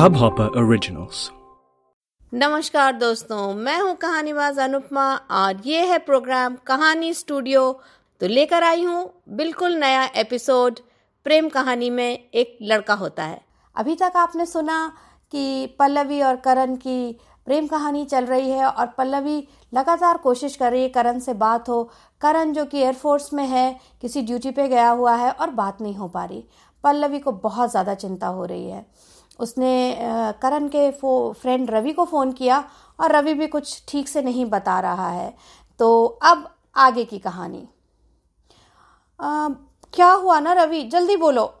Hubhopper Originals. नमस्कार दोस्तों, मैं हूँ कहानीबाज अनुपमा, और ये है प्रोग्राम कहानी स्टूडियो। तो लेकर आई हूँ बिल्कुल नया एपिसोड, प्रेम कहानी में एक लड़का होता है। अभी तक आपने सुना कि पल्लवी और करण की प्रेम कहानी चल रही है, और पल्लवी लगातार कोशिश कर रही है करण से बात हो। करण जो कि एयरफोर्स में है, किसी ड्यूटी पे गया हुआ है और बात नहीं हो पा रही। पल्लवी को बहुत ज़्यादा चिंता हो रही है। उसने करण के फो फ्रेंड रवि को फ़ोन किया और रवि भी कुछ ठीक से नहीं बता रहा है। तो अब आगे की कहानी। अ, क्या हुआ ना रवि? जल्दी बोलो।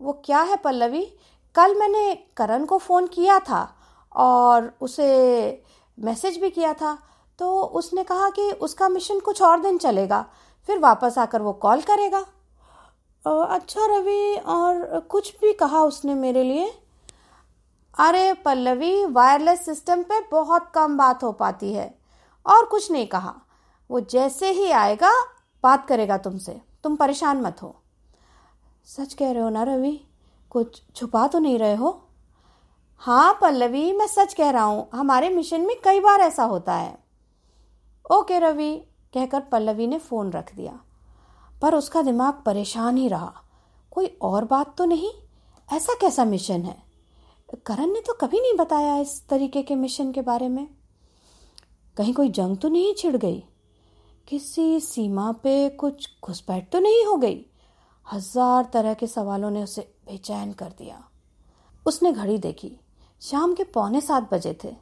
वो क्या है पल्लवी? कल मैंने करण को फ़ोन किया था और उसे मैसेज भी किया था। तो उसने कहा कि उसका मिशन कुछ और दिन चलेगा फिर वापस आकर वो कॉल करेगा। अच्छा रवि और कुछ भी कहा उसने मेरे लिए? अरे पल्लवी वायरलेस सिस्टम पे बहुत कम बात हो पाती है। और कुछ नहीं कहा। वो जैसे ही आएगा, बात करेगा तुमसे। तुम परेशान मत हो। सच कह रहे हो ना, रवि? कुछ छुपा तो नहीं रहे हो? हाँ पल्लवी, मैं सच कह रहा हूँ। हमारे मिशन में कई बार ऐसा होता है। ओके रवि, कहकर पल्लवी ने फ़ोन रख दिया। पर उसका दिमाग परेशान ही रहा। कोई और बात तो नहीं? ऐसा कैसा मिशन है? करण ने तो कभी नहीं बताया इस तरीके के मिशन के बारे में। कहीं कोई जंग तो नहीं छिड़ गई? किसी सीमा पे कुछ घुसपैठ तो नहीं हो गई? हज़ार तरह के सवालों ने उसे बेचैन कर दिया। उसने घड़ी देखी। शाम के पौने सात बजे थे।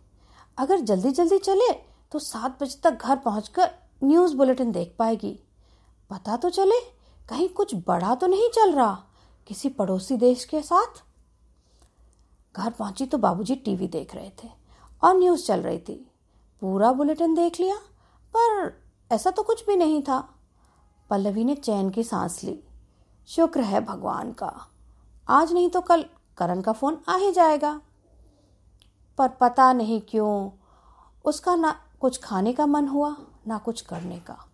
अगर जल्दी जल्दी चले तो सात बजे तक घर पहुंचकर न्यूज़ बुलेटिन देख पाएगी। पता तो चले, कहीं कुछ बड़ा तो नहीं चल रहा? किसी पड़ोसी देश के साथ? घर पहुँची तो बाबूजी टीवी देख रहे थे और न्यूज़ चल रही थी। पूरा बुलेटिन देख लिया, पर ऐसा तो कुछ भी नहीं था। पल्लवी ने चैन की सांस ली। शुक्र है भगवान का। आज नहीं तो कल करण का फ़ोन आ ही जाएगा। पर पता नहीं क्यों उसका ना कुछ खाने का मन हुआ, ना कुछ करने का।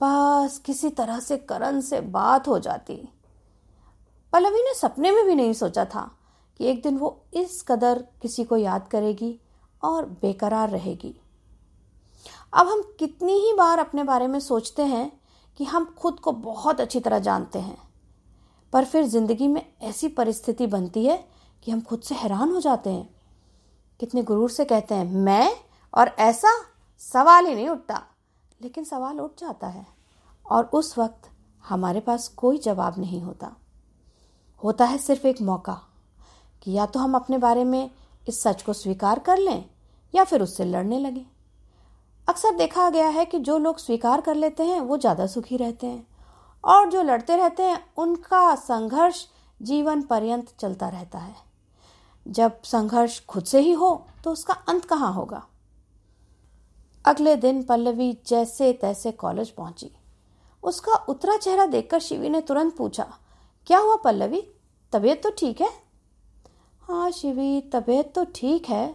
बस किसी तरह से करण से बात हो जाती। पल्लवी ने सपने में भी नहीं सोचा था। कि एक दिन वो इस कदर किसी को याद करेगी और बेकरार रहेगी। अब हम कितनी ही बार अपने बारे में सोचते हैं कि हम खुद को बहुत अच्छी तरह जानते हैं, पर फिर ज़िंदगी में ऐसी परिस्थिति बनती है कि हम खुद से हैरान हो जाते हैं। कितने गुरूर से कहते हैं, मैं और ऐसा सवाल ही नहीं उठता। लेकिन सवाल उठ जाता है और उस वक्त हमारे पास कोई जवाब नहीं होता। होता है सिर्फ़ एक मौका। कि या तो हम अपने बारे में इस सच को स्वीकार कर लें या फिर उससे लड़ने लगें। अक्सर देखा गया है कि जो लोग स्वीकार कर लेते हैं, वो ज़्यादा सुखी रहते हैं और जो लड़ते रहते हैं, उनका संघर्ष जीवन पर्यंत चलता रहता है। जब संघर्ष खुद से ही हो तो उसका अंत कहाँ होगा? अगले दिन पल्लवी जैसे तैसे कॉलेज पहुँची। उसका उतरा चेहरा देखकर शिवी ने तुरंत पूछा, क्या हुआ पल्लवी? तबीयत तो ठीक है? हाँ शिवी, तबीयत तो ठीक है,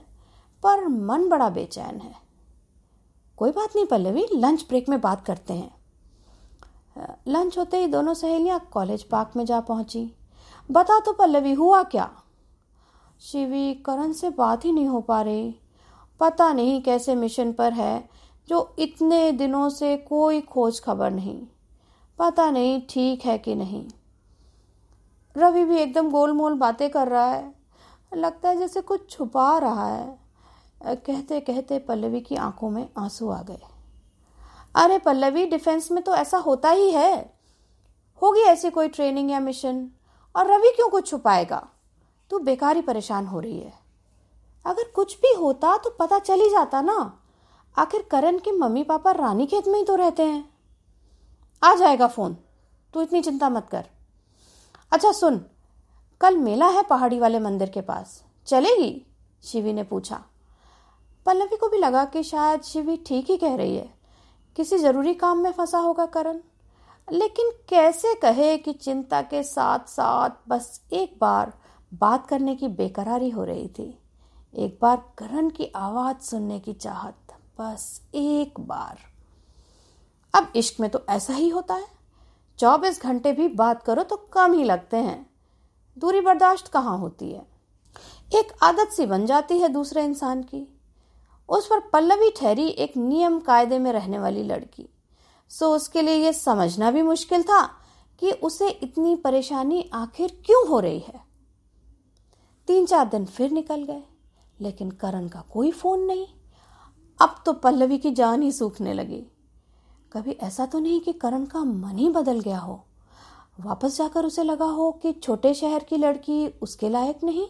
पर मन बड़ा बेचैन है। कोई बात नहीं पल्लवी लंच ब्रेक में बात करते हैं। लंच होते ही दोनों सहेलियाँ कॉलेज पार्क में जा पहुँची। बता तो पल्लवी, हुआ क्या? शिवी, करण से बात ही नहीं हो पा रही। पता नहीं कैसे मिशन पर है, जो इतने दिनों से कोई खोज खबर नहीं। पता नहीं ठीक है कि नहीं। रवि भी एकदम गोलमोल बातें कर रहा है। लगता है जैसे कुछ छुपा रहा है। कहते कहते पल्लवी की आँखों में आँसू आ गए। अरे पल्लवी, डिफेंस में तो ऐसा होता ही है। होगी ऐसी कोई ट्रेनिंग या मिशन? और रवि क्यों कुछ छुपाएगा? तू बेकार ही परेशान हो रही है। अगर कुछ भी होता तो पता चल ही जाता ना। आखिर करण के मम्मी पापा रानी खेत में ही तो रहते हैं। आ जाएगा फ़ोन। तू इतनी चिंता मत कर। अच्छा सुन कल मेला है पहाड़ी वाले मंदिर के पास। चलेगी? शिवी ने पूछा। पल्लवी को भी लगा कि शायद शिवी ठीक ही कह रही है। किसी ज़रूरी काम में फंसा होगा करण। लेकिन कैसे कहे कि चिंता के साथ साथ बस एक बार बात करने की बेकरारी हो रही थी। एक बार करण की आवाज़ सुनने की चाहत, बस एक बार। अब इश्क में तो ऐसा ही होता है। चौबीस घंटे भी बात करो तो कम ही लगते हैं। दूरी बर्दाश्त कहाँ होती है? एक आदत सी बन जाती है दूसरे इंसान की। उस पर पल्लवी ठहरी एक नियम कायदे में रहने वाली लड़की। सो उसके लिए यह समझना भी मुश्किल था कि उसे इतनी परेशानी आखिर क्यों हो रही है। तीन चार दिन फिर निकल गए, लेकिन करण का कोई फ़ोन नहीं। अब तो पल्लवी की जान ही सूखने लगी। कभी ऐसा तो नहीं कि करण का मन ही बदल गया हो। वापस जाकर उसे लगा हो कि छोटे शहर की लड़की उसके लायक नहीं?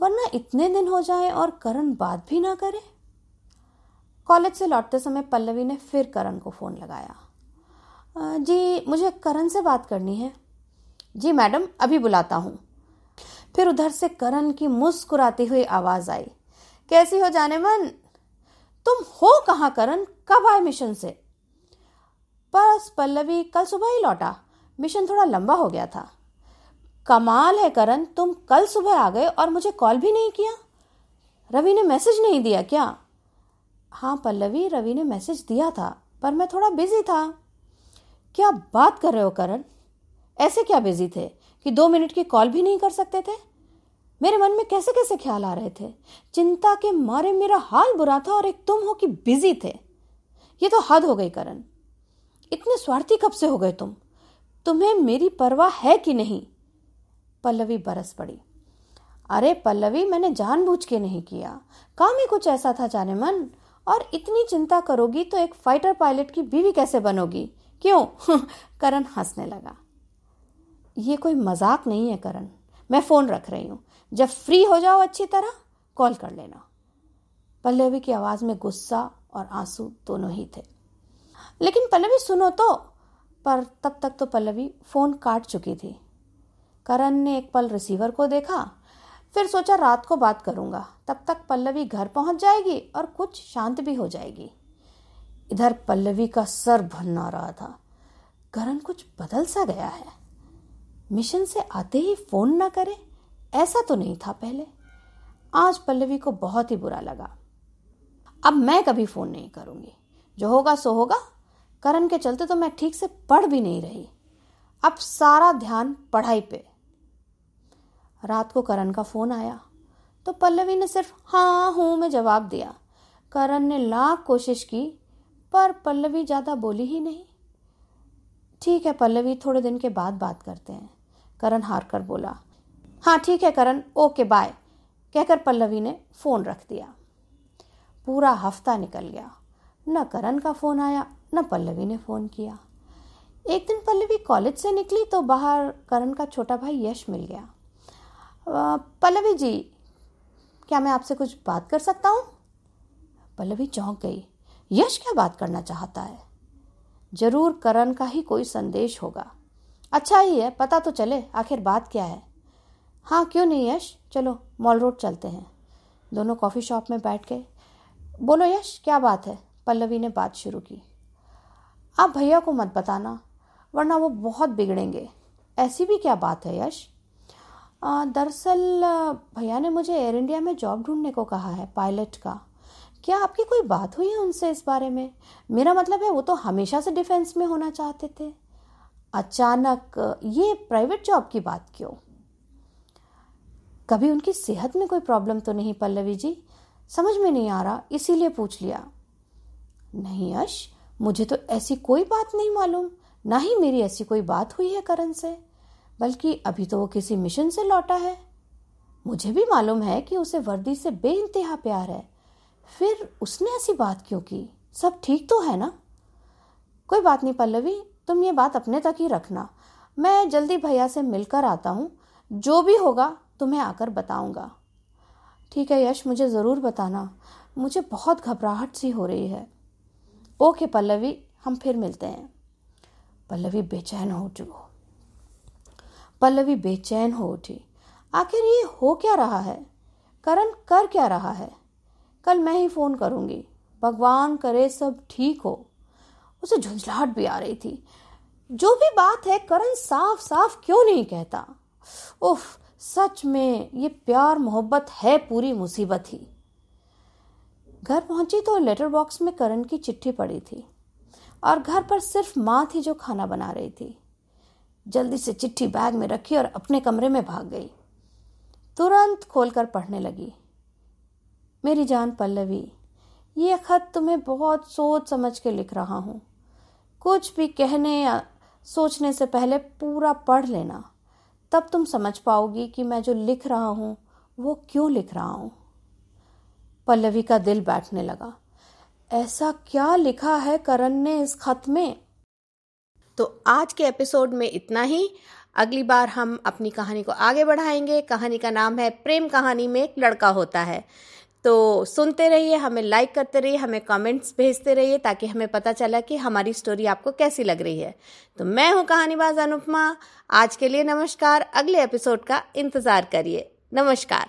वरना इतने दिन हो जाए और करण बात भी ना करे। कॉलेज से लौटते समय पल्लवी ने फिर करण को फ़ोन लगाया। जी, मुझे करण से बात करनी है। जी, मैडम, अभी बुलाता हूँ। फिर उधर से करण की मुस्कुराती हुई आवाज़ आई। कैसी हो जाने मन? तुम हो कहाँ करण? कब आए मिशन से? बस, पल्लवी, कल सुबह ही लौटा। मिशन थोड़ा लंबा हो गया था। कमाल है करण, तुम कल सुबह आ गए और मुझे कॉल भी नहीं किया। रवि ने मैसेज नहीं दिया क्या? हाँ पल्लवी, रवि ने मैसेज दिया था, पर मैं थोड़ा बिज़ी था। क्या बात कर रहे हो करण? ऐसे क्या बिज़ी थे कि दो मिनट की कॉल भी नहीं कर सकते थे? मेरे मन में कैसे कैसे ख्याल आ रहे थे? चिंता के मारे मेरा हाल बुरा था और एक तुम हो कि बिज़ी थे। ये तो हद हो गई करण। इतने स्वार्थी कब से हो गए तुम? तुम्हें मेरी परवाह है कि नहीं? पल्लवी बरस पड़ी। अरे पल्लवी, मैंने जानबूझ के नहीं किया। काम ही कुछ ऐसा था जाने मन। और इतनी चिंता करोगी तो एक फाइटर पायलट की बीवी कैसे बनोगी? क्यों? करण हंसने लगा। ये कोई मज़ाक नहीं है करण। मैं फ़ोन रख रही हूँ। जब फ्री हो जाओ अच्छी तरह कॉल कर लेना। पल्लवी की आवाज़ में गुस्सा और आँसू दोनों ही थे। लेकिन पल्लवी सुनो तो। पर तब तक तो पल्लवी फ़ोन काट चुकी थी। करण ने एक पल रिसीवर को देखा, फिर सोचा रात को बात करूँगा। तब तक पल्लवी घर पहुँच जाएगी और कुछ शांत भी हो जाएगी। इधर पल्लवी का सर भरना रहा था। करण कुछ बदल सा गया है। मिशन से आते ही फ़ोन ना करे, ऐसा तो नहीं था पहले। आज पल्लवी को बहुत ही बुरा लगा। अब मैं कभी फ़ोन नहीं करूँगी। जो होगा सो होगा करण के चलते तो मैं ठीक से पढ़ भी नहीं रही। अब सारा ध्यान पढ़ाई पे। रात को करण का फ़ोन आया। तो पल्लवी ने सिर्फ़ हाँ हूँ में जवाब दिया। करण ने लाख कोशिश की, पर पल्लवी ज़्यादा बोली ही नहीं। ठीक है पल्लवी, थोड़े दिन के बाद बात करते हैं, करण हार कर बोला। हाँ ठीक है करण, ओके, बाय, कहकर पल्लवी ने फ़ोन रख दिया। पूरा हफ़्ता निकल गया। न करण का फ़ोन आया, न पल्लवी ने फ़ोन किया। एक दिन पल्लवी कॉलेज से निकली तो बाहर करण का छोटा भाई यश मिल गया। पल्लवी जी, क्या मैं आपसे कुछ बात कर सकता हूँ? पल्लवी चौंक गई। यश क्या बात करना चाहता है? ज़रूर करण का ही कोई संदेश होगा। अच्छा ही है, पता तो चले, आखिर बात क्या है? हाँ क्यों नहीं यश? चलो, मॉल रोड चलते हैं। दोनों कॉफ़ी शॉप में बैठ गए। बोलो यश, क्या बात है? पल्लवी ने बात शुरू की। आप भैया को मत बताना, वरना वो बहुत बिगड़ेंगे। ऐसी भी क्या बात है, यश? दरअसल, भैया ने मुझे एयर इंडिया में जॉब ढूँढने को कहा है पायलट का। क्या आपकी कोई बात हुई है उनसे इस बारे में? मेरा मतलब है, वो तो हमेशा से डिफेंस में होना चाहते थे। अचानक, ये प्राइवेट जॉब की बात क्यों? कभी उनकी सेहत में कोई प्रॉब्लम तो नहीं, पल्लवी जी? समझ में नहीं आ रहा, इसीलिए पूछ लिया। नहीं यश मुझे तो ऐसी कोई बात नहीं मालूम। ना ही मेरी ऐसी कोई बात हुई है करण से, बल्कि अभी तो वो किसी मिशन से लौटा है। मुझे भी मालूम है कि उसे वर्दी से बेइंतहा प्यार है। फिर उसने ऐसी बात क्यों की? सब ठीक तो है ना? कोई बात नहीं पल्लवी, तुम ये बात अपने तक ही रखना। मैं जल्दी भैया से मिलकर आता हूँ। जो भी होगा, तुम्हें आकर बताऊँगा। ठीक है यश, मुझे ज़रूर बताना। मुझे बहुत घबराहट सी हो रही है। ओके पल्लवी, हम फिर मिलते हैं। पल्लवी बेचैन हो चुकी पल्लवी बेचैन हो उठी। आखिर ये हो क्या रहा है? करण कर क्या रहा है? कल मैं ही फ़ोन करूँगी। भगवान करे सब ठीक हो। उसे झुंझलाहट भी आ रही थी। जो भी बात है, करण साफ़ साफ़ क्यों नहीं कहता? उफ, सच में ये प्यार मोहब्बत है पूरी मुसीबत ही। घर पहुँची तो लेटर बॉक्स में करण की चिट्ठी पड़ी थी और घर पर सिर्फ़ माँ थी जो खाना बना रही थी। जल्दी से चिट्ठी बैग में रखी और अपने कमरे में भाग गई। तुरंत खोलकर पढ़ने लगी। मेरी जान पल्लवी, ये खत तुम्हें बहुत सोच समझ के लिख रहा हूँ। कुछ भी कहने या सोचने से पहले पूरा पढ़ लेना। तब तुम समझ पाओगी कि मैं जो लिख रहा हूँ, वो क्यों लिख रहा हूँ। पल्लवी का दिल बैठने लगा। ऐसा क्या लिखा है करण ने इस खत में? तो आज के एपिसोड में इतना ही। अगली बार हम अपनी कहानी को आगे बढ़ाएँगे। कहानी का नाम है प्रेम कहानी में एक लड़का होता है। तो सुनते रहिए, हमें लाइक करते रहिए, हमें कमेंट्स भेजते रहिए ताकि हमें पता चला कि हमारी स्टोरी आपको कैसी लग रही है। तो मैं हूँ कहानीबाज अनुपमा। आज के लिए नमस्कार। अगले एपिसोड का इंतज़ार करिए। नमस्कार।